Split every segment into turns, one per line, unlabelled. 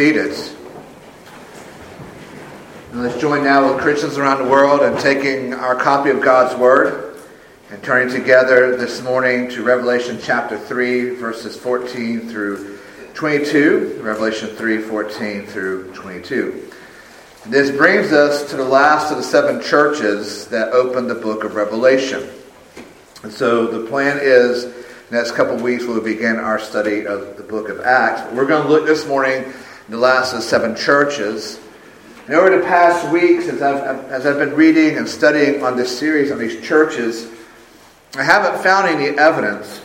seated. And let's join now with Christians around the world in taking our copy of God's Word and turning together this morning to Revelation chapter 3, verses 14 through 22. Revelation 3, 14 through 22. And this brings us to the last of the seven churches that open the book of Revelation. And so the plan is next couple weeks we'll begin our study of the book of Acts. We're going to look this morning the last of seven churches. And over the past weeks, as I've, as I've been reading and studying on this series on these churches, I haven't found any evidence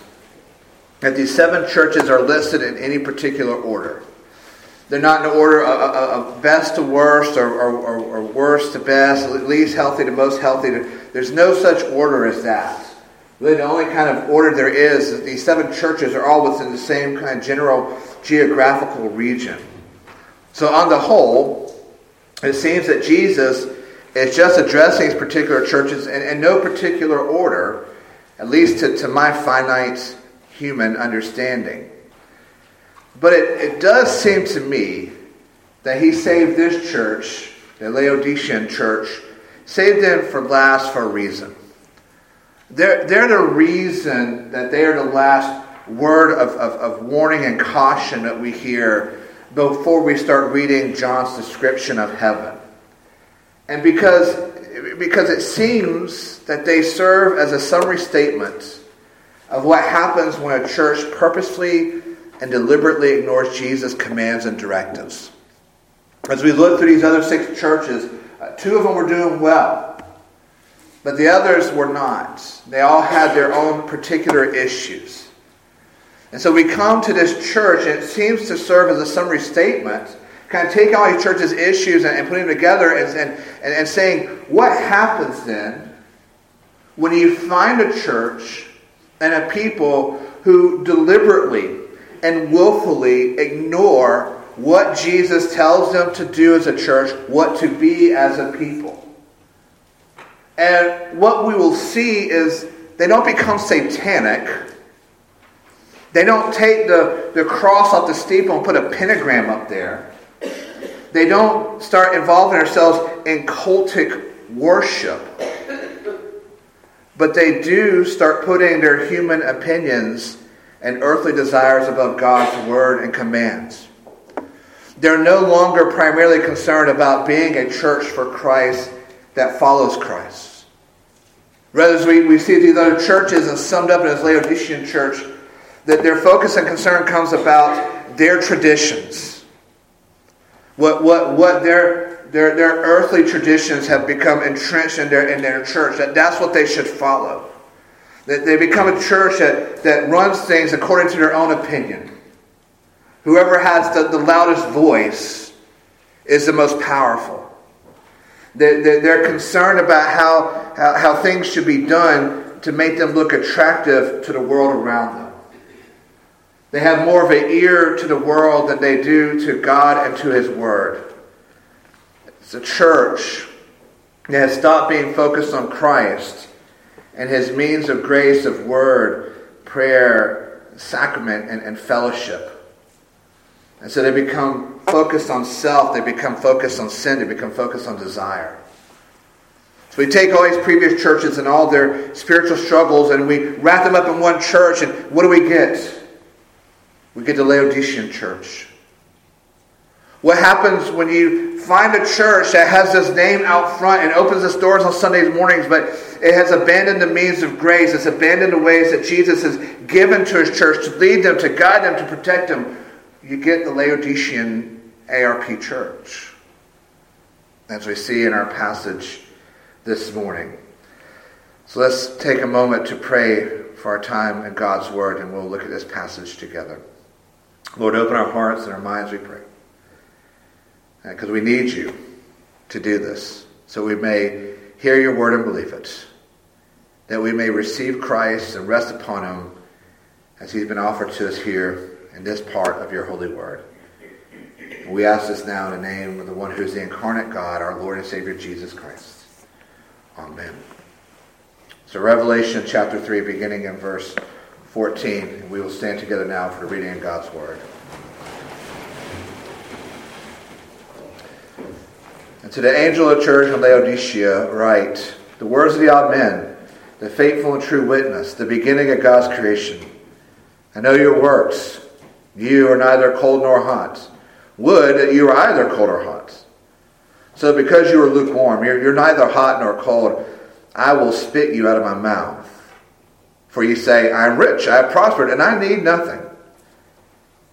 that these seven churches are listed in any particular order. They're not in order of, best to worst or, or, or, or worst to best, least healthy to most healthy. There's no such order as that. Really, the only kind of order there is, that these seven churches are all within the same kind of general geographical region. So, on the whole, it seems that Jesus is just addressing these particular churches in, in no particular order, at least to, to my finite human understanding. But it, it does seem to me that he saved this church, the Laodicean church, saved them for last for a reason. They're, they're the reason that they are the last word of, of, of warning and caution that we hear before we start reading John's description of heaven. And because, because it seems that they serve as a summary statement of what happens when a church purposefully and deliberately ignores Jesus' commands and directives. As we look through these other six churches, uh, two of them were doing well. But the others were not. They all had their own particular issues. And so we come to this church, and it seems to serve as a summary statement, kind of taking all these church's issues and, and putting them together and, and, and saying, what happens then when you find a church and a people who deliberately and willfully ignore what Jesus tells them to do as a church, what to be as a people? And what we will see is they don't become satanic. They don't take the, the cross off the steeple and put a pentagram up there. They don't start involving themselves in cultic worship. But they do start putting their human opinions and earthly desires above God's word and commands. They're no longer primarily concerned about being a church for Christ that follows Christ. Rather, as we, we see these other churches and summed up in this Laodicean church, that their focus and concern comes about their traditions. What, what, what their, their, their earthly traditions have become entrenched in their, in their church, that that's what they should follow. That they become a church that, that runs things according to their own opinion. Whoever has the, the loudest voice is the most powerful. They're concerned about how, how, how things should be done to make them look attractive to the world around them. They have more of an ear to the world than they do to God and to His Word. It's a church that has stopped being focused on Christ and His means of grace of word, prayer, sacrament, and, and fellowship. And so they become focused on self, they become focused on sin, they become focused on desire. So we take all these previous churches and all their spiritual struggles and we wrap them up in one church, and what do we get? We get the Laodicean church. What happens when you find a church that has this name out front and opens its doors on Sunday mornings, but it has abandoned the means of grace, it's abandoned the ways that Jesus has given to his church to lead them, to guide them, to protect them? you get the Laodicean ARP church, as we see in our passage this morning. So let's take a moment to pray for our time in God's Word, and we'll look at this passage together. Lord, open our hearts and our minds, we pray. Uh, because we need you to do this, so we may hear your word and believe it. That we may receive Christ and rest upon him as he's been offered to us here in this part of your holy word. We ask this now in the name of the one who is the incarnate God, our Lord and Savior Jesus Christ. Amen. So, Revelation chapter 3, beginning in verse 14, and we will stand together now for the reading of God's word. And to the angel of the church in Laodicea, write the words of the Amen, the faithful and true witness, the beginning of God's creation. I know your works. You are neither cold nor hot. Would that you were either cold or hot. So because you are lukewarm, you're, you're neither hot nor cold, I will spit you out of my mouth. For you say, I am rich, I have prospered, and I need nothing.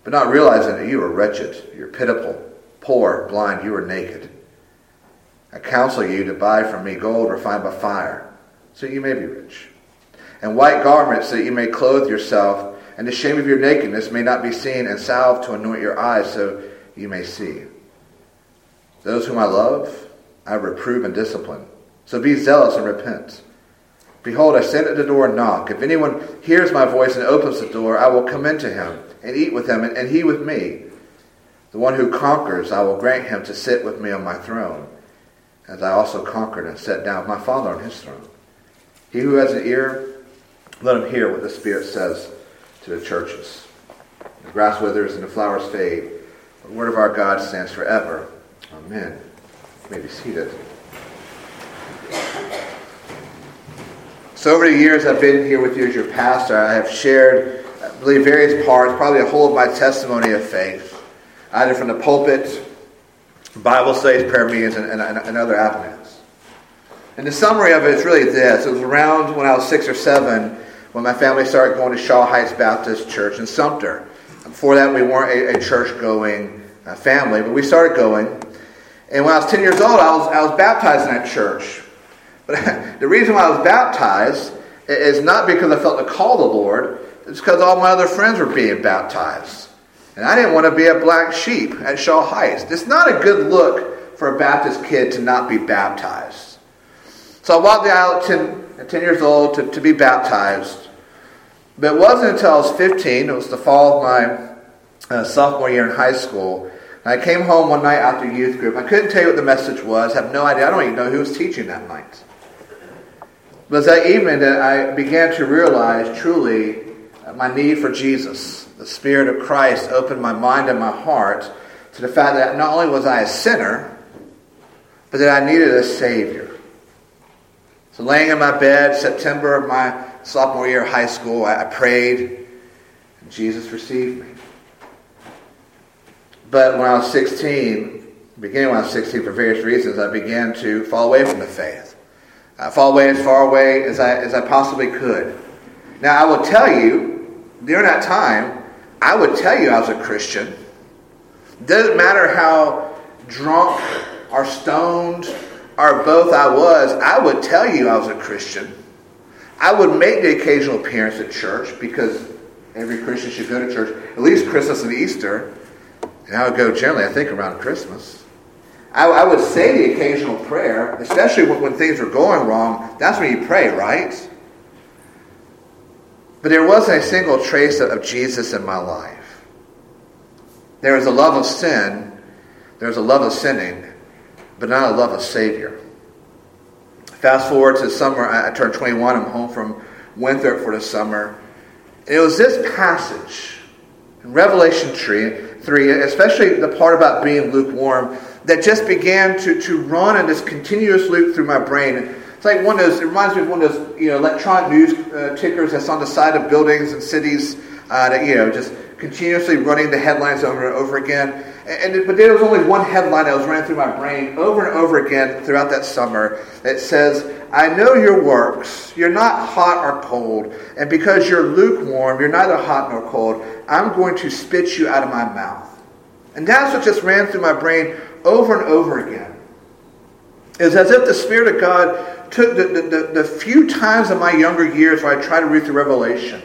But not realizing that you are wretched, you're pitiful, poor, blind, you are naked. I counsel you to buy from me gold refined by fire, so you may be rich, and white garments so that you may clothe yourself, and the shame of your nakedness may not be seen, and salve to anoint your eyes so you may see. Those whom I love, I reprove and discipline. So be zealous and repent. Behold, I stand at the door and knock. If anyone hears my voice and opens the door, I will come into him and eat with him, and he with me. The one who conquers, I will grant him to sit with me on my throne as I also conquered and sat down with my Father on his throne. He who has an ear, let him hear what the Spirit says to the churches. The grass withers and the flowers fade. The word of our God stands forever. Amen. You may be seated. So over the years I've been here with you as your pastor, I have shared, I believe, various parts, probably a whole of my testimony of faith, either from the pulpit Bible studies, prayer meetings, and, and, and, other avenues. And the summary of it is really this. It was around when I was six or seven when my family started going to Shaw Heights Baptist Church in Sumter. Before that, we weren't a, a church-going uh, family, but we started going. And when I was 10 years old, I was, I was baptized in that church. But the reason why I was baptized is not because I felt the call of the Lord. It's because all my other friends were being baptized. And I didn't want to be a black sheep at Shaw Heights. It's not a good look for a Baptist kid to not be baptized. So I walked out 10, at 10 years old to, to be baptized. But it wasn't until I was 15, it was the fall of my uh, sophomore year in high school. And I came home one night after youth group. I couldn't tell you what the message was, I have no idea. I don't even know who was teaching that night. It was that evening that I began to realize truly my need for Jesus the Spirit of Christ opened my mind and my heart to the fact that not only was I a sinner, but that I needed a Savior. So, laying in my bed, September of my sophomore year of high school, I prayed, and Jesus received me. But when I was 16, beginning when I was 16, for various reasons, I began to fall away from the faith. Uh, I fall away as far away as I, as I possibly could. Now, I will tell you, during that time, I would tell you I was a Christian. Doesn't matter how drunk or stoned or both I was, I would tell you I was a Christian. I would make the occasional appearance at church because every Christian should go to church, at least Christmas and Easter. And I would go generally, I think, around Christmas. I, I would say the occasional prayer, especially when, when things were going wrong. That's when you pray, right? But there wasn't a single trace of Jesus in my life. There was a love of sin, there was a love of sinning, but not a love of Savior. Fast forward to summer, I turned 21, I'm home from Winthrop for the summer. And it was this passage in Revelation 3, 3, especially the part about being lukewarm, that just began to, to run in this continuous loop through my brain. It's like one of those, it reminds me of one of those, you know, electronic news uh, tickers that's on the side of buildings and cities uh, that, you know, just continuously running the headlines over and over again. And, and, but there was only one headline that was running through my brain over and over again throughout that summer that says, I know your works. You're not hot or cold. And because you're lukewarm, you're neither hot nor cold, I'm going to spit you out of my mouth. And that's what just ran through my brain over and over again. It's as if the Spirit of God took the, the, the, few times in my younger years where I tried to read the Revelation.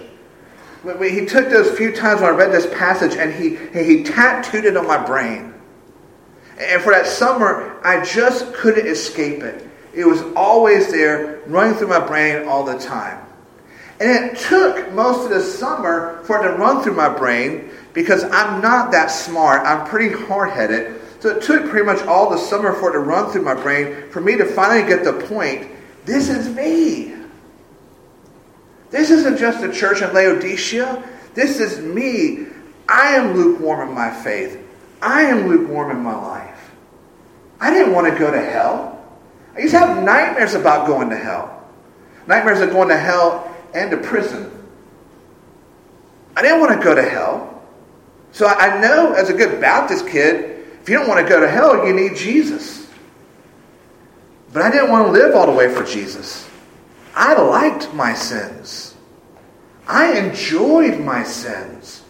He took those few times when I read this passage and he, he tattooed it on my brain. And for that summer, I just couldn't escape it. It was always there, running through my brain all the time. And it took most of the summer for it to run through my brain because I'm not that smart. I'm pretty hard headed. So it took pretty much all the summer for it to run through my brain for me to finally get the point this is me. This isn't just a church in Laodicea. This is me. I am lukewarm in my faith. I am lukewarm in my life. I didn't want to go to hell. I used to have nightmares about going to hell. Nightmares of going to hell and to prison. I didn't want to go to hell. So I know as a good Baptist kid, if you don't want to go to hell, you need Jesus. But I didn't want to live all the way for Jesus. I liked my sins. I enjoyed my sins.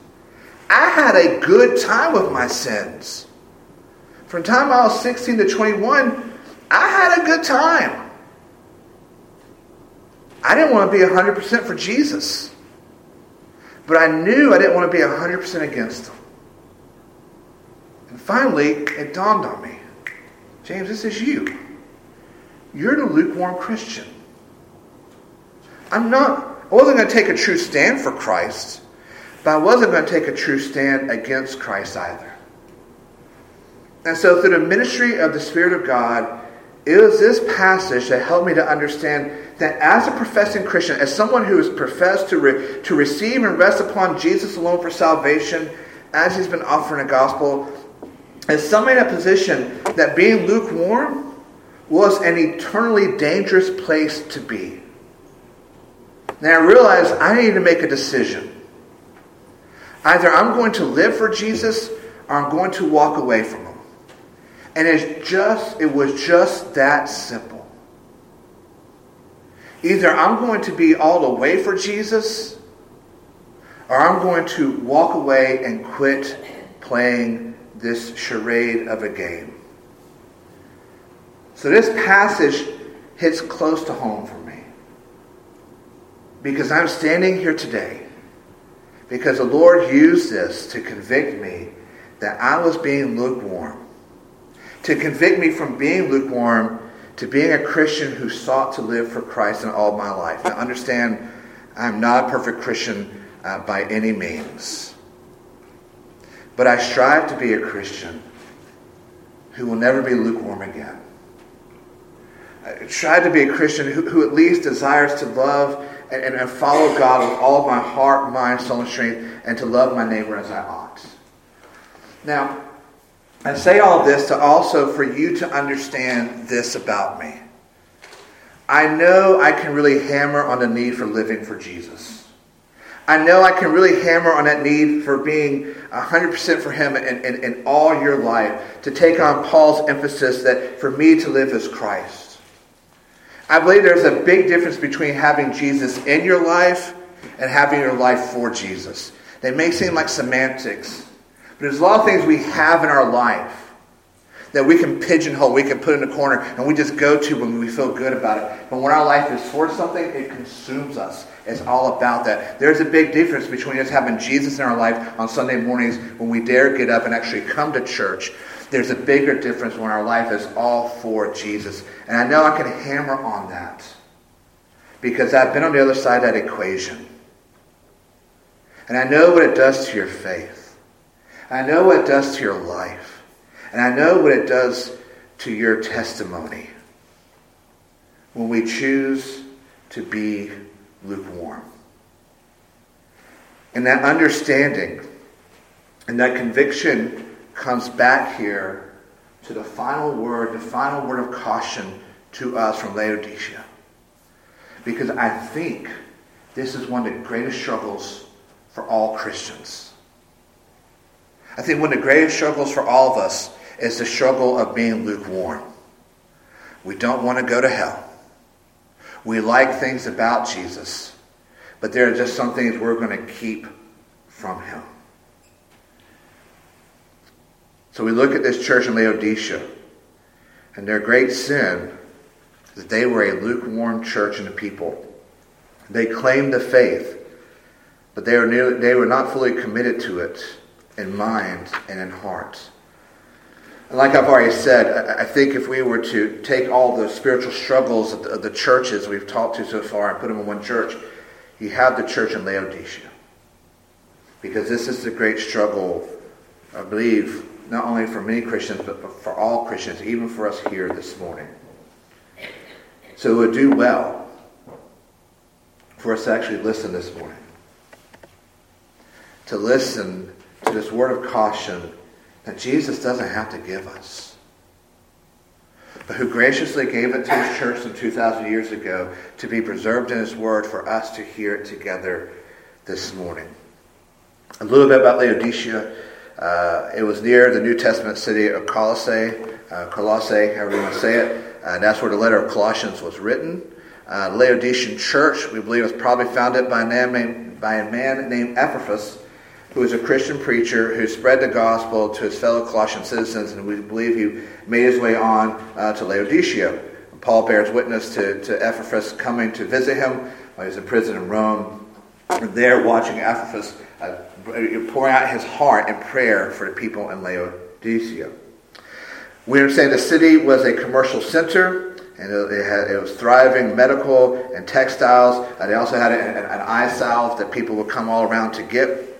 I had a good time with my sins. From the time I was 16 to 21, I had a good time. I didn't want to be 100% for Jesus. But I knew I didn't want to be 100% against him. And finally, it dawned on me James, this is you. You're the lukewarm Christian. I'm not, I wasn't going to take a true stand for Christ, but I wasn't going to take a true stand against Christ either. And so, through the ministry of the Spirit of God, it was this passage that helped me to understand that as a professing Christian, as someone who has professed to, re- to receive and rest upon Jesus alone for salvation, as he's been offering a gospel, as someone in a position that being lukewarm was an eternally dangerous place to be. Now I realized I need to make a decision. Either I'm going to live for Jesus or I'm going to walk away from him. And it's just it was just that simple. Either I'm going to be all the way for Jesus or I'm going to walk away and quit playing this charade of a game. So this passage hits close to home for me. Because I'm standing here today because the Lord used this to convict me that I was being lukewarm. To convict me from being lukewarm to being a Christian who sought to live for Christ in all my life. Now understand, I'm not a perfect Christian uh, by any means. But I strive to be a Christian who will never be lukewarm again I try to be a Christian who, who at least desires to love and, and, follow God with all my heart, mind, soul, and strength, and to love my neighbor as I ought. Now, I say all this to also for you to understand this about me. I know I can really hammer on the need for living for Jesus. I know I can really hammer on that need for being 100% for Him in, in, in all your life, to take on Paul's emphasis that for me to live as Christ. I believe there's a big difference between having Jesus in your life and having your life for Jesus. They may seem like semantics, but there's a lot of things we have in our life that we can pigeonhole, we can put in a corner, and we just go to when we feel good about it. But when our life is for something, it consumes us. It's all about that. There's a big difference between us having Jesus in our life on Sunday mornings when we dare get up and actually come to church there's a bigger difference when our life is all for Jesus. And I know I can hammer on that because I've been on the other side of that equation. And I know what it does to your faith. I know what it does to your life. And I know what it does to your testimony when we choose to be lukewarm. And that understanding and that conviction comes back here to the final word, the final word of caution to us from Laodicea. Because I think this is one of the greatest struggles for all Christians. I think one of the greatest struggles for all of us is the struggle of being lukewarm. We don't want to go to hell. We like things about Jesus, but there are just some things we're going to keep from him. So we look at this church in Laodicea, and their great sin is that they were a lukewarm church and a people. They claimed the faith, but they were, nearly, they were not fully committed to it in mind and in heart. And like I've already said, I think if we were to take all the spiritual struggles of the, churches we've talked to so far and put them in one church, you have the church in Laodicea. Because this is the great struggle, I believe, not only for many Christians, but for all Christians, even for us here this morning. So it would do well for us to actually listen this morning. To listen to this word of caution that Jesus doesn't have to give us. but who graciously gave it to his church some 2,000 years ago to be preserved in his word for us to hear it together this morning. A little bit about Laodicea. Uh, it was near the New Testament city of Colossae, uh, Colossae, however you want to say it. Uh, and that's where the letter of Colossians was written. Uh, Laodicean church, we believe, was probably founded by a, man, named, by a man named Epaphras, who was a Christian preacher who spread the gospel to his fellow Colossian citizens, and we believe he made his way on uh, to Laodicea. Paul bears witness to, to coming to visit him while he was in prison in Rome. And there, watching Epaphras uh, pouring out his heart in prayer for the people in Laodicea. We understand the city was a commercial center and it, had, it was thriving medical and textiles. They also had an, an eye salve that people would come all around to get.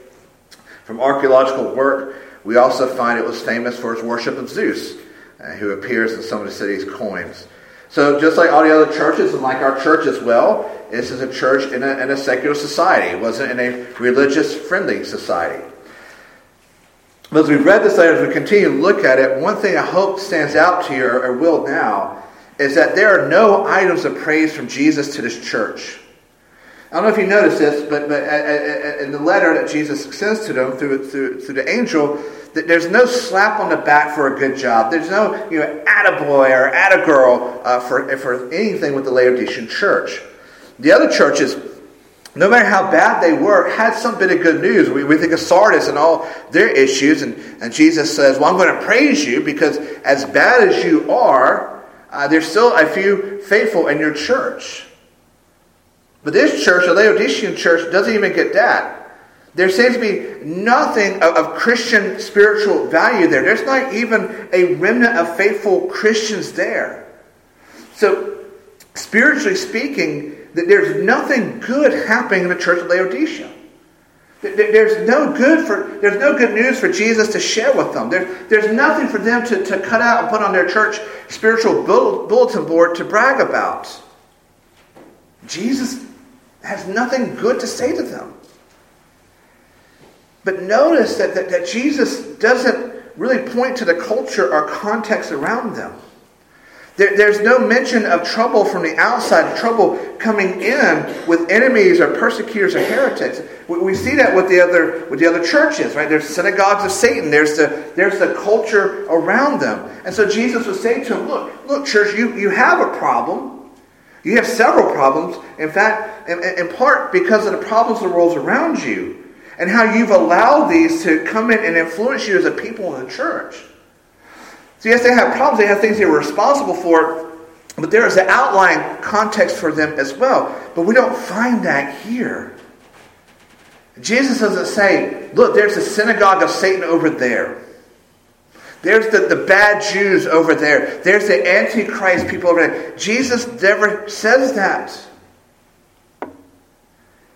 From archaeological work, we also find it was famous for its worship of Zeus, uh, who appears in some of the city's coins. So, just like all the other churches, and like our church as well, this is a church in a, in a secular society. It wasn't in a religious friendly society. But as we read this letter, as we continue to look at it, one thing I hope stands out to you, or, or will now, is that there are no items of praise from Jesus to this church. I don't know if you noticed this, but, but in the letter that Jesus sends to them through, through, through the angel, there's no slap on the back for a good job. There's no, you know, attaboy or attagirl uh, for, for anything with the Laodicean church. The other churches, no matter how bad they were, had some bit of good news. We, we think of Sardis and all their issues, and, and Jesus says, Well, I'm going to praise you because as bad as you are, uh, there's still a few faithful in your church. But this church, the Laodicean church, doesn't even get that. There seems to be nothing of, of, Christian spiritual value there. There's not even a remnant of faithful Christians there. So, spiritually speaking, that there's nothing good happening in the church of Laodicea. There's no good for there's no good news for Jesus to share with them. There, there's nothing for them to, to cut out and put on their church spiritual bulletin board to brag about. Jesus has nothing good to say to them. But notice that, that, that Jesus doesn't really point to the culture or context around them. There, there's no mention of trouble from the outside, trouble coming in with enemies or persecutors or heretics. We, we, see that with the other with the other churches, right? There's synagogues of Satan. There's the there's the culture around them, and so Jesus was saying to them, "Look, look, church, you you have a problem. You have several problems. In fact, in, in part because of the problems of the world around you, and how you've allowed these to come in and influence you as a people in the church." So, yes, they have problems, they have things they're responsible for, but there is an outlying context for them as well. But we don't find that here. Jesus doesn't say, look, there's a synagogue of Satan over there. There's the, the bad Jews over there. There's the Antichrist people over there. Jesus never says that.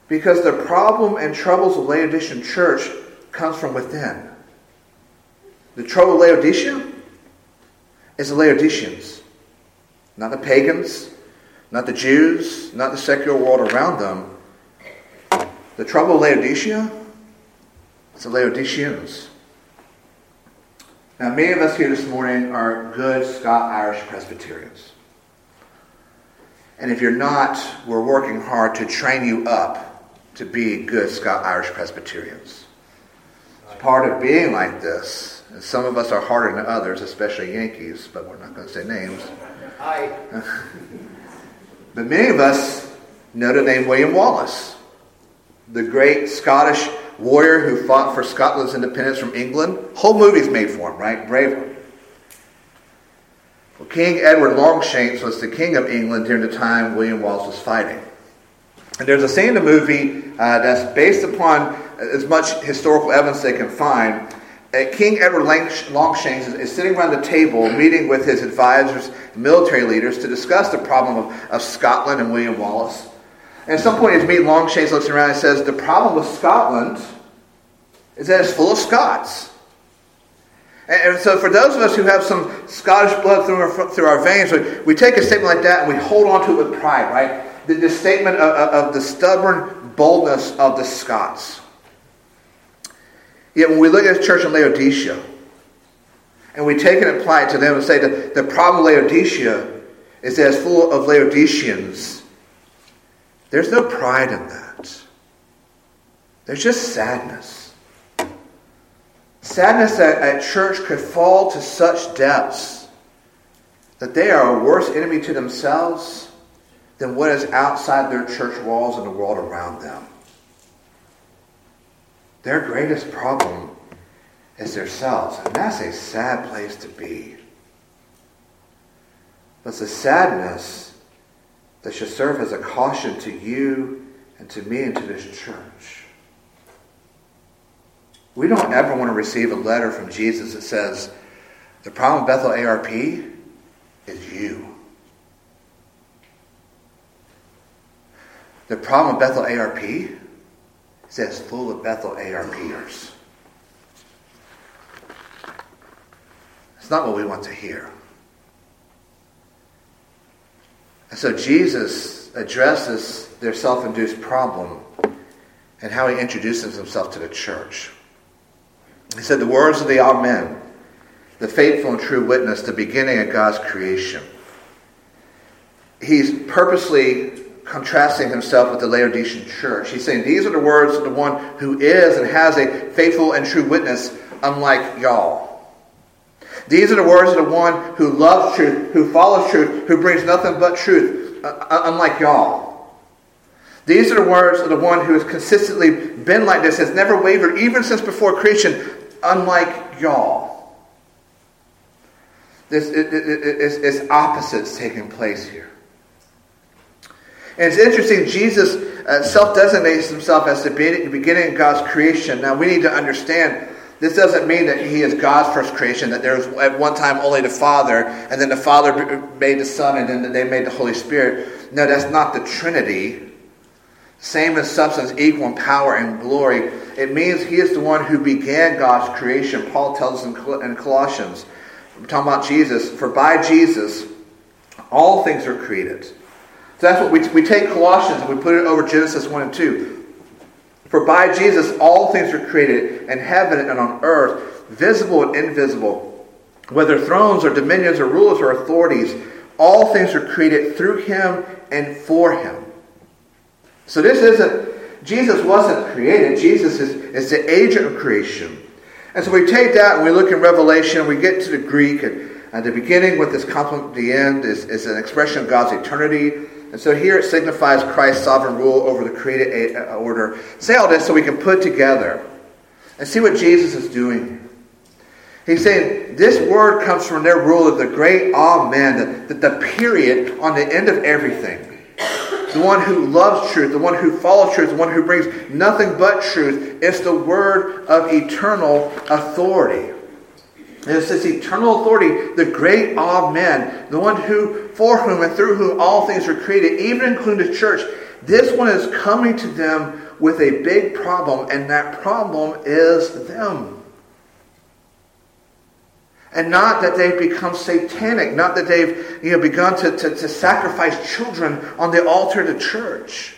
Because the problem and troubles of Laodicean church comes from within. The trouble of Laodicea is the Laodiceans, not the pagans, not the Jews, not the secular world around them. The trouble of Laodicea is the Laodiceans. Now, many of us here this morning are good Scott Irish Presbyterians. And if you're not, we're working hard to train you up to be good Scott Irish Presbyterians. It's part of being like this and some of us are harder than others, especially Yankees, but we're not going to say names.
Hi.
but many of us know the name William Wallace, the great Scottish warrior who fought for Scotland's independence from England. Whole movie's made for him, right? Braveheart. Well, King Edward Longshanks was the king of England during the time William Wallace was fighting. And there's a scene in the movie uh, that's based upon as much historical evidence they can find uh, King Edward Longshanks is sitting around the table meeting with his advisors, military leaders, to discuss the problem of, of Scotland and William Wallace. At some point, his meeting, Longshanks looks around and says, The problem with Scotland is that it's full of Scots. And so, for those of us who have some Scottish blood through our, through our veins, we, we take a statement like that and we hold on to it with pride, right? The, the statement of, of the stubborn boldness of the Scots. Yet when we look at the church in Laodicea, and we take it and apply it to them and say that the problem of Laodicea is that it's full of Laodiceans, there's no pride in that. There's just sadness. Sadness that a church could fall to such depths that they are a worse enemy to themselves than what is outside their church walls and the world around them. Their greatest problem is themselves, and that's a sad place to be. But a sadness that should serve as a caution to you and to me and to this church. We don't ever want to receive a letter from Jesus that says, the problem with Bethel ARP is you. The problem with Bethel ARP is that it's full of Bethel ARPers. It's not what we want to hear. And so Jesus addresses their self induced problem and how he introduces himself to the church. He said, The words of the Amen, the faithful and true witness, the beginning of God's creation. He's purposely contrasting himself with the Laodicean church. He's saying, These are the words of the one who is and has a faithful and true witness, unlike y'all. These are the words of the one who loves truth, who follows truth, who brings nothing but truth, uh, uh, unlike y'all. These are the words of the one who has consistently been like this, has never wavered, even since before creation, unlike y'all. This is opposites taking place here. And it's interesting, Jesus uh, self designates himself as the beginning of God's creation. Now, we need to understand this doesn't mean that he is God's first creation, that there was at one time only the Father, and then the Father made the Son, and then they made the Holy Spirit. No, that's not the Trinity. Same as substance, equal in power and glory. It means he is the one who began God's creation. Paul tells us in Colossians, we're talking about Jesus, for by Jesus all things are created. So that's what we, we take Colossians and we put it over Genesis 1 and 2. For by Jesus all things were created in heaven and on earth, visible and invisible, whether thrones or dominions or rulers or authorities, all things were created through him and for him. So this isn't, Jesus wasn't created. Jesus is, is the agent of creation. And so we take that and we look in Revelation, we get to the Greek, and at the beginning with this complement the end is, is an expression of God's eternity. And so here it signifies Christ's sovereign rule over the created order. Say all this so we can put together and see what Jesus is doing. He's saying this word comes from their rule of the great Amen, the, the, the period on the end of everything. The one who loves truth, the one who follows truth, the one who brings nothing but truth. It's the word of eternal authority. It's this eternal authority, the great Amen, the one who, for whom and through whom all things were created, even including the church. This one is coming to them with a big problem, and that problem is them. And not that they've become satanic, not that they've you know, begun to, to, to sacrifice children on the altar of the church.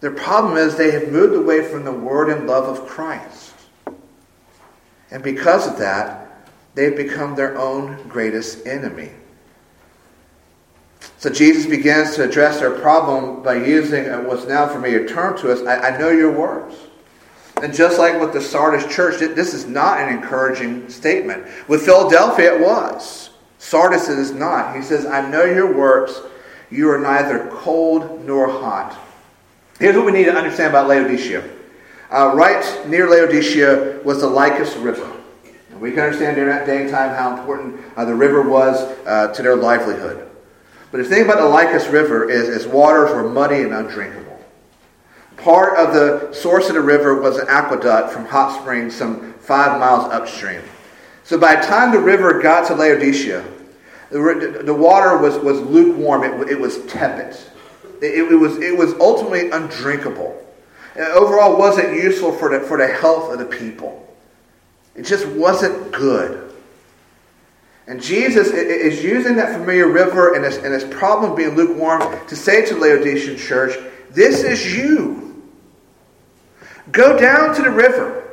Their problem is they have moved away from the word and love of Christ. And because of that, they've become their own greatest enemy. So Jesus begins to address their problem by using uh, what's now a term to us I, I know your words. And just like with the Sardis church, this is not an encouraging statement. With Philadelphia, it was. Sardis is not. He says, I know your works. You are neither cold nor hot. Here's what we need to understand about Laodicea. Uh, right near Laodicea was the Lycus River. And we can understand during that day and time how important uh, the river was uh, to their livelihood. But the thing about the Lycus River is its waters were muddy and undrinkable. Part of the source of the river was an aqueduct from hot springs some five miles upstream. So by the time the river got to Laodicea, the, the water was, was lukewarm, it, it was tepid. It, it, was, it was ultimately undrinkable. Overall, wasn't useful for the, for the health of the people. It just wasn't good. And Jesus is using that familiar river and his, and his problem being lukewarm to say to the Laodicean church, This is you. Go down to the river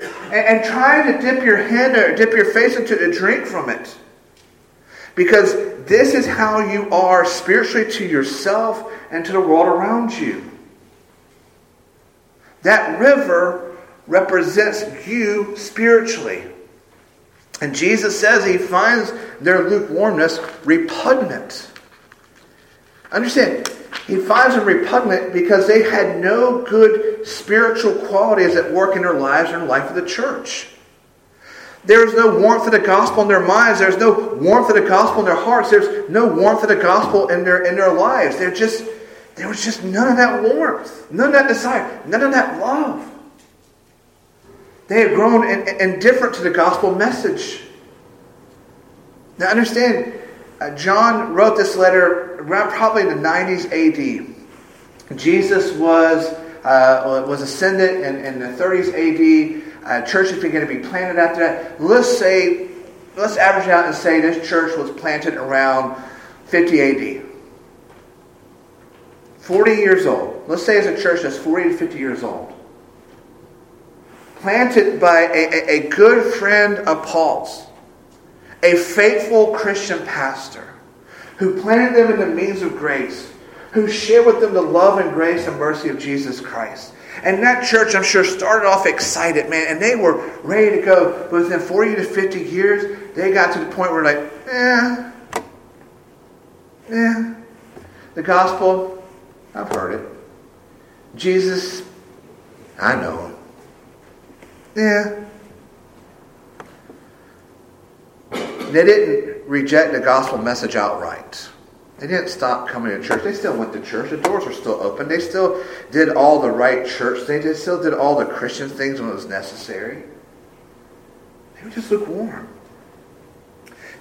and, and trying to dip your hand or dip your face into a drink from it. Because this is how you are spiritually to yourself and to the world around you. That river represents you spiritually. And Jesus says he finds their lukewarmness repugnant. Understand, he finds them repugnant because they had no good spiritual qualities at work in their lives or in the life of the church. There's no warmth of the gospel in their minds. There's no warmth of the gospel in their hearts. There's no warmth of the gospel in their in their lives. They're just there was just none of that warmth, none of that desire, none of that love. They had grown indifferent to the gospel message. Now understand, uh, John wrote this letter around probably in the 90s AD. Jesus was, uh, was ascended in, in the 30s AD. Uh, churches began to be planted after that. Let's say, let's average out and say this church was planted around 50 AD. 40 years old. Let's say it's a church that's 40 to 50 years old. Planted by a, a, a good friend of Paul's a faithful Christian pastor who planted them in the means of grace, who shared with them the love and grace and mercy of Jesus Christ. And that church, I'm sure, started off excited, man, and they were ready to go. But within 40 to 50 years, they got to the point where, like, eh, eh, the gospel, I've heard it. Jesus, I know him. Yeah, They didn't reject the gospel message outright. They didn't stop coming to church. They still went to church. The doors were still open. They still did all the right church things. They still did all the Christian things when it was necessary. They were just lukewarm.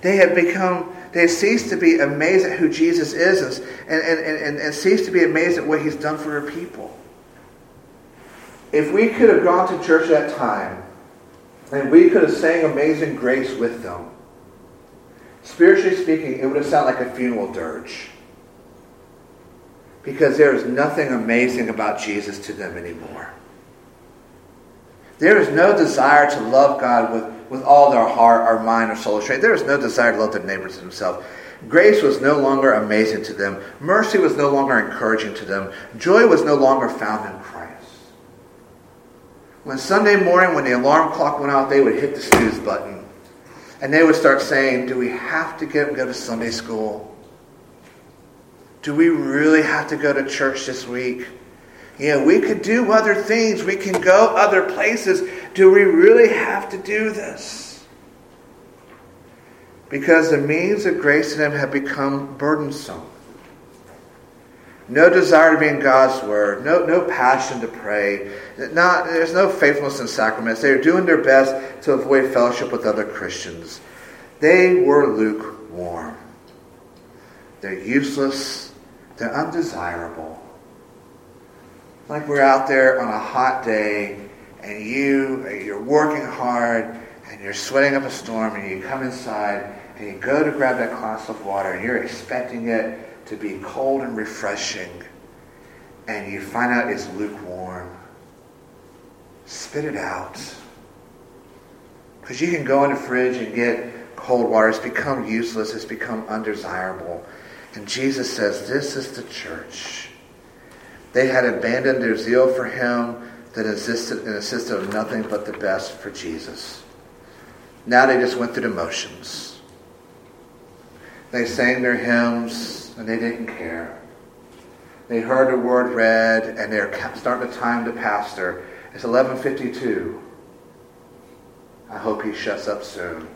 They have become, they had ceased to be amazed at who Jesus is and, and, and, and ceased to be amazed at what he's done for their people. If we could have gone to church at that time and we could have sang Amazing Grace with them, Spiritually speaking, it would have sounded like a funeral dirge. Because there is nothing amazing about Jesus to them anymore. There is no desire to love God with, with all their heart, our mind, or soul, strength. There is no desire to love their neighbors as themselves. Grace was no longer amazing to them. Mercy was no longer encouraging to them. Joy was no longer found in Christ. When Sunday morning, when the alarm clock went out, they would hit the snooze button and they would start saying, Do we have to get, go to Sunday school? Do we really have to go to church this week? Yeah, we could do other things. We can go other places. Do we really have to do this? Because the means of grace to them have become burdensome. No desire to be in God's Word. No, no passion to pray. Not, there's no faithfulness in sacraments. They're doing their best to avoid fellowship with other Christians. They were lukewarm. They're useless. They're undesirable. Like we're out there on a hot day and you, you're working hard and you're sweating up a storm and you come inside and you go to grab that glass of water and you're expecting it to be cold and refreshing, and you find out it's lukewarm, spit it out. Because you can go in the fridge and get cold water. It's become useless. It's become undesirable. And Jesus says, This is the church. They had abandoned their zeal for Him that insisted and insisted of nothing but the best for Jesus. Now they just went through the motions. They sang their hymns and they didn't care. They heard the word read, and they're starting to time the pastor. It's 11:52. I hope he shuts up soon,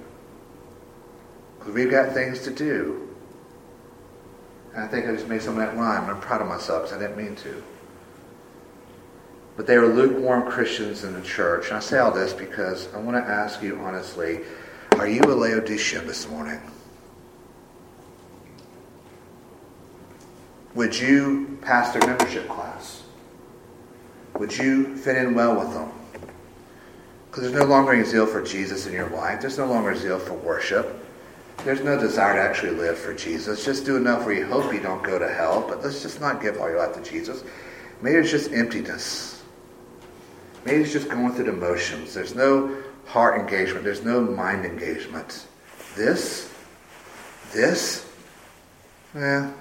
because we've got things to do. And I think I just made some of that rhyme. I'm proud of myself because I didn't mean to. But they were lukewarm Christians in the church. And I say all this because I want to ask you honestly, are you a Laodicean this morning? Would you pass their membership class? Would you fit in well with them? Because there's no longer any zeal for Jesus in your life. There's no longer zeal for worship. There's no desire to actually live for Jesus. Just do enough where you hope you don't go to hell, but let's just not give all your life to Jesus. Maybe it's just emptiness. Maybe it's just going through the motions. There's no heart engagement. There's no mind engagement. This, this, yeah,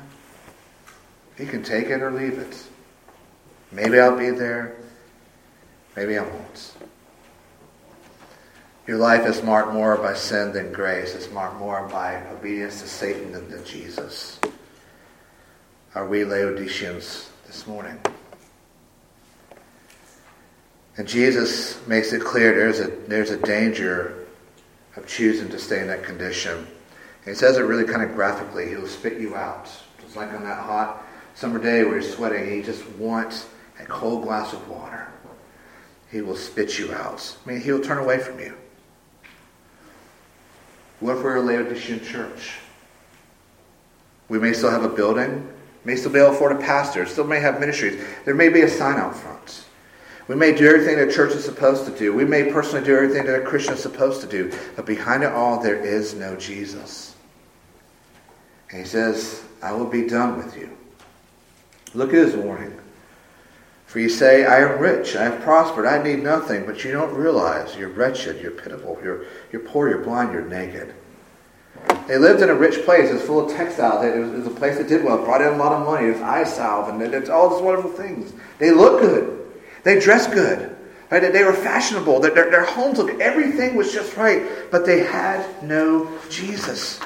he can take it or leave it. Maybe I'll be there. Maybe I won't. Your life is marked more by sin than grace. It's marked more by obedience to Satan than to Jesus. Are we Laodiceans this morning? And Jesus makes it clear there's a, there's a danger of choosing to stay in that condition. And he says it really kind of graphically. He'll spit you out. Just like on that hot summer day where you're sweating, he just wants a cold glass of water. He will spit you out. I mean, he'll turn away from you. What if we're a Laodicean church? We may still have a building, may still be able to afford a pastor, still may have ministries. There may be a sign out front. We may do everything that church is supposed to do. We may personally do everything that a Christian is supposed to do. But behind it all, there is no Jesus. And he says, I will be done with you. Look at his warning. For you say, I am rich, I have prospered, I need nothing, but you don't realize you're wretched, you're pitiful, you're, you're poor, you're blind, you're naked. They lived in a rich place. It was full of textiles. It was, it was a place that did well, brought in a lot of money. It was eye salve, and it's all these wonderful things. They look good. They dressed good. Right? They were fashionable. Their, their, homes looked, everything was just right. But they had no Jesus.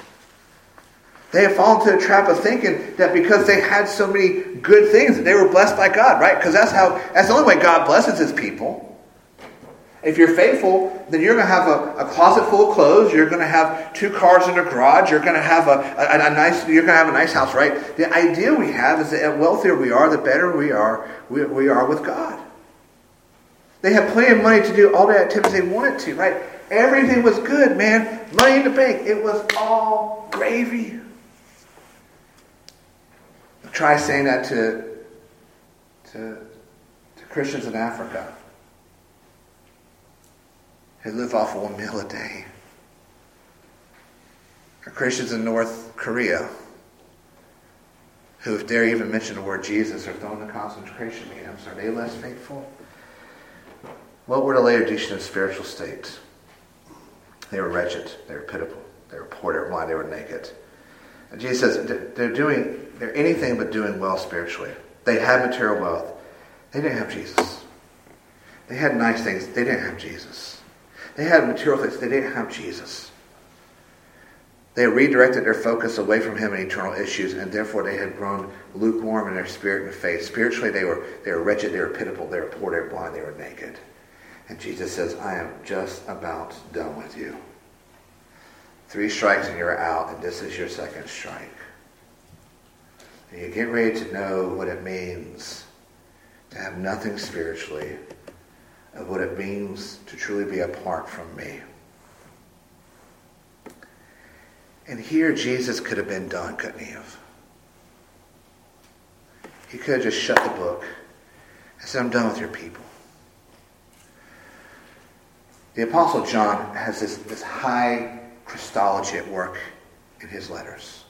They had fallen into the trap of thinking that because they had so many good things that they were blessed by God, right? Because that's how that's the only way God blesses his people. If you're faithful, then you're going to have a, a, closet full of clothes. You're going to have two cars in a garage. You're going to have a, a, a, nice. You're going to have a nice house, right? The idea we have is that the wealthier we are, the better we are. We, we are with God. They had plenty of money to do all the activities they wanted to, right? Everything was good, man. Money in the bank. It was all gravy. Try saying that to, to, to Christians in Africa who live off one meal a day. Or Christians in North Korea who, if dare even mention the word Jesus, are thrown in concentration camps. Are they less faithful? What were the Laodicean spiritual state? They were wretched. They were pitiful. They were poor. They were blind. They were naked. And Jesus says they're doing, they're anything but doing well spiritually. They had material wealth. They didn't have Jesus. They had nice things. They didn't have Jesus. They had material things. They didn't have Jesus. They redirected their focus away from him and eternal issues, and therefore they had grown lukewarm in their spirit and faith. Spiritually, they were, they were wretched, they were pitiful, they were poor, they were blind, they were naked. And Jesus says, I am just about done with you. Three strikes and you're out, and this is your second strike. And you get ready to know what it means to have nothing spiritually, of what it means to truly be apart from me. And here Jesus could have been done, couldn't he have? He could have just shut the book and said, I'm done with your people. The Apostle John has this, this high Christology at work in his letters.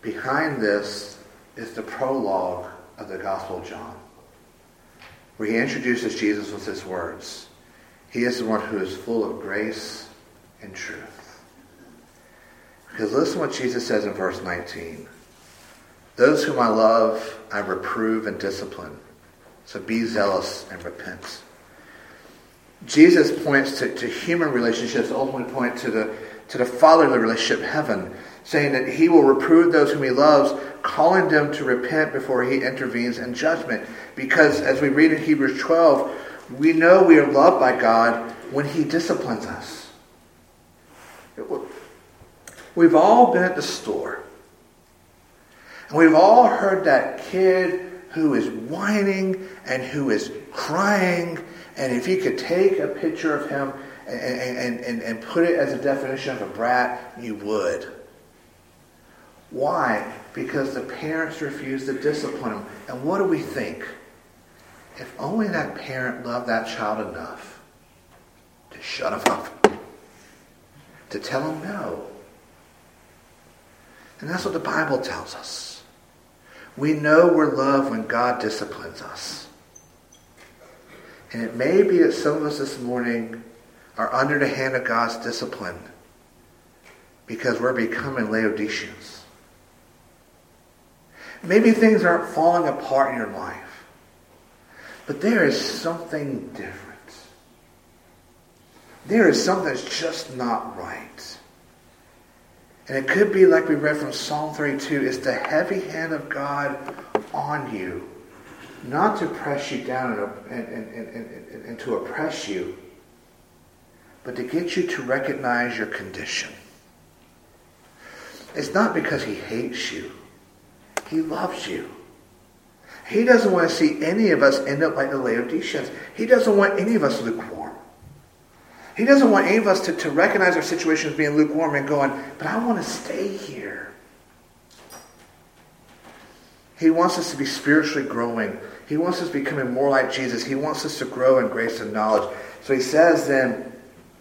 Behind this is the prologue of the Gospel of John, where he introduces Jesus with his words. He is the one who is full of grace and truth. Because listen what Jesus says in verse 19. Those whom I love, I reprove and discipline. So be zealous and repent. Jesus points to, to human relationships, ultimately point to the, to the fatherly relationship, heaven, saying that he will reprove those whom he loves, calling them to repent before he intervenes in judgment. Because as we read in Hebrews 12, we know we are loved by God when he disciplines us. We've all been at the store. And we've all heard that kid who is whining and who is crying and if you could take a picture of him and, and, and, and put it as a definition of a brat, you would. Why? Because the parents refuse to discipline him. And what do we think? If only that parent loved that child enough to shut him up, to tell him no. And that's what the Bible tells us. We know we're loved when God disciplines us. And it may be that some of us this morning are under the hand of God's discipline because we're becoming Laodiceans. Maybe things aren't falling apart in your life, but there is something different. There is something that's just not right. And it could be like we read from Psalm 32, it's the heavy hand of God on you, not to press you down and, and, and, and, to oppress you, but to get you to recognize your condition. It's not because he hates you. He loves you. He doesn't want to see any of us end up like the Laodiceans. He doesn't want any of us lukewarm. He doesn't want any of us to, to recognize our situation as being lukewarm and going, but I want to stay here. He wants us to be spiritually growing. He wants us becoming more like Jesus. He wants us to grow in grace and knowledge. So he says then,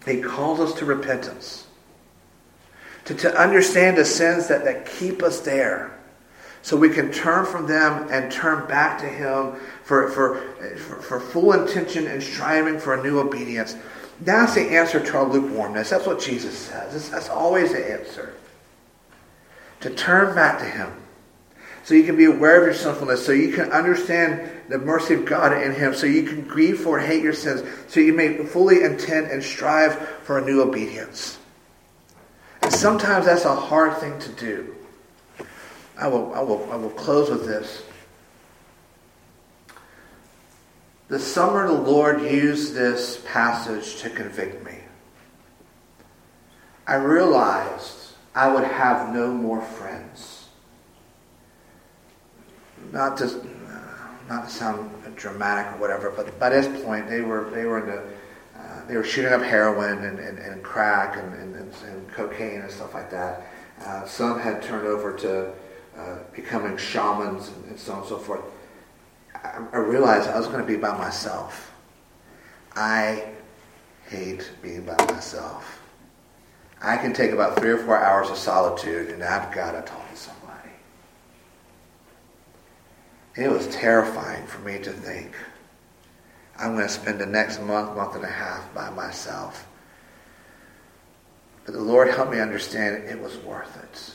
he calls us to repentance. To, to understand the sins that, that keep us there so we can turn from them and turn back to Him for, for, for, for, full intention and striving for a new obedience. That's the answer to our lukewarmness. That's what Jesus says. That's, that's always the answer. To turn back to Him. So you can be aware of your sinfulness, so you can understand the mercy of God in Him, so you can grieve for and hate your sins, so you may fully intend and strive for a new obedience. And sometimes that's a hard thing to do. I will, I will, I will close with this. The summer the Lord used this passage to convict me. I realized I would have no more friends. Not to, not to sound dramatic or whatever, but by this point they were they were in the, uh, they were shooting up heroin and, and, and crack and, and, and, cocaine and stuff like that. Uh, some had turned over to uh, becoming shamans and, and so on and so forth. I, realized I was going to be by myself. I hate being by myself. I can take about three or four hours of solitude and I've got to talk to somebody. It was terrifying for me to think I'm going to spend the next month, month and a half by myself. But the Lord helped me understand it was worth it.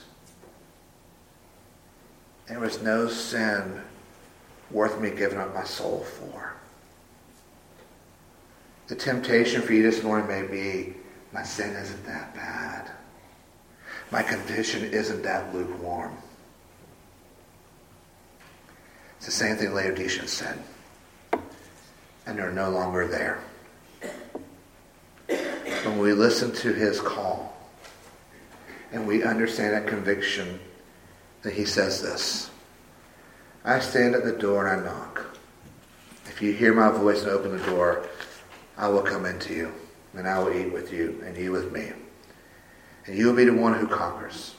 There was no sin worth me giving up my soul for. The temptation for you this morning may be my sin isn't that bad. My condition isn't that lukewarm. It's the same thing Laodiceans said. And they're no longer there. When we listen to his call and we understand that conviction, that he says this I stand at the door and I knock. If you hear my voice and open the door, I will come into you, and I will eat with you, and you with me. And you will be the one who conquers.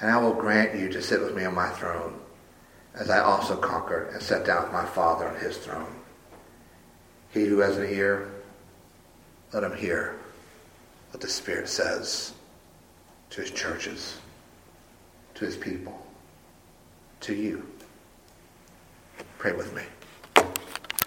And I will grant you to sit with me on my throne, as I also conquered and sat down my Father on his throne. He who has an ear, let him hear what the Spirit says to his churches, to his people, to you. Pray with me.